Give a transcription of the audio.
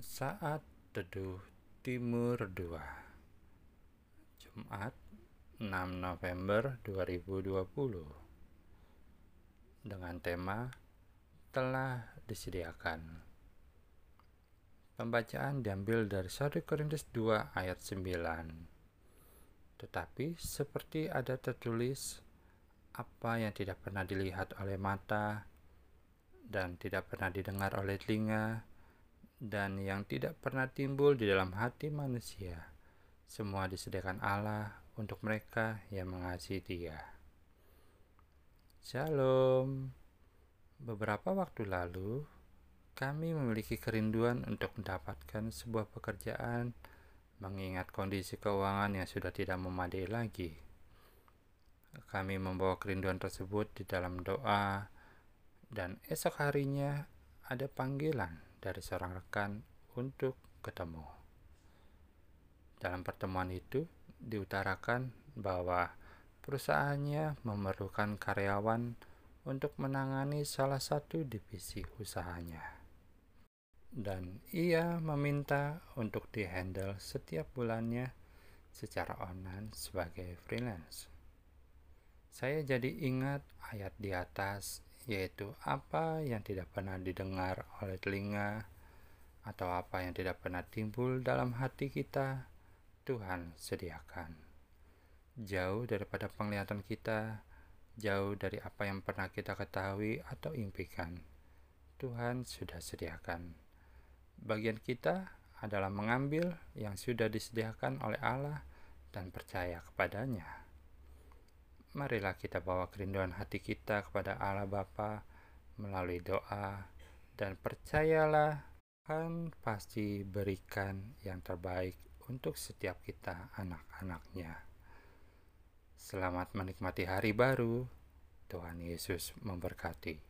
Saat Teduh Timur 2 Jumat 6 November 2020 Dengan tema Telah disediakan. Pembacaan diambil dari 1 Korintus 2 ayat 9 Tetapi seperti ada tertulis Apa yang tidak pernah dilihat oleh mata dan tidak pernah didengar oleh telinga dan yang tidak pernah timbul di dalam hati manusia. Semua disediakan Allah untuk mereka yang mengasihi Dia. Shalom. Beberapa waktu lalu, kami memiliki kerinduan untuk mendapatkan sebuah pekerjaan mengingat kondisi keuangan yang sudah tidak memadai lagi. Kami membawa kerinduan tersebut di dalam doa, dan esok harinya ada panggilan dari seorang rekan untuk ketemu. Dalam pertemuan itu diutarakan bahwa perusahaannya memerlukan karyawan untuk menangani salah satu divisi usahanya. Dan ia meminta untuk dihandle setiap bulannya secara online sebagai freelance. Saya jadi ingat ayat di atas yaitu apa yang tidak pernah didengar oleh telinga atau apa yang tidak pernah timbul dalam hati kita, Tuhan sediakan. Jauh daripada penglihatan kita, jauh dari apa yang pernah kita ketahui atau impikan, Tuhan sudah sediakan. Bagian kita adalah mengambil yang sudah disediakan oleh Allah dan percaya kepadanya marilah kita bawa kerinduan hati kita kepada Allah Bapa melalui doa dan percayalah Tuhan pasti berikan yang terbaik untuk setiap kita anak-anaknya. Selamat menikmati hari baru. Tuhan Yesus memberkati.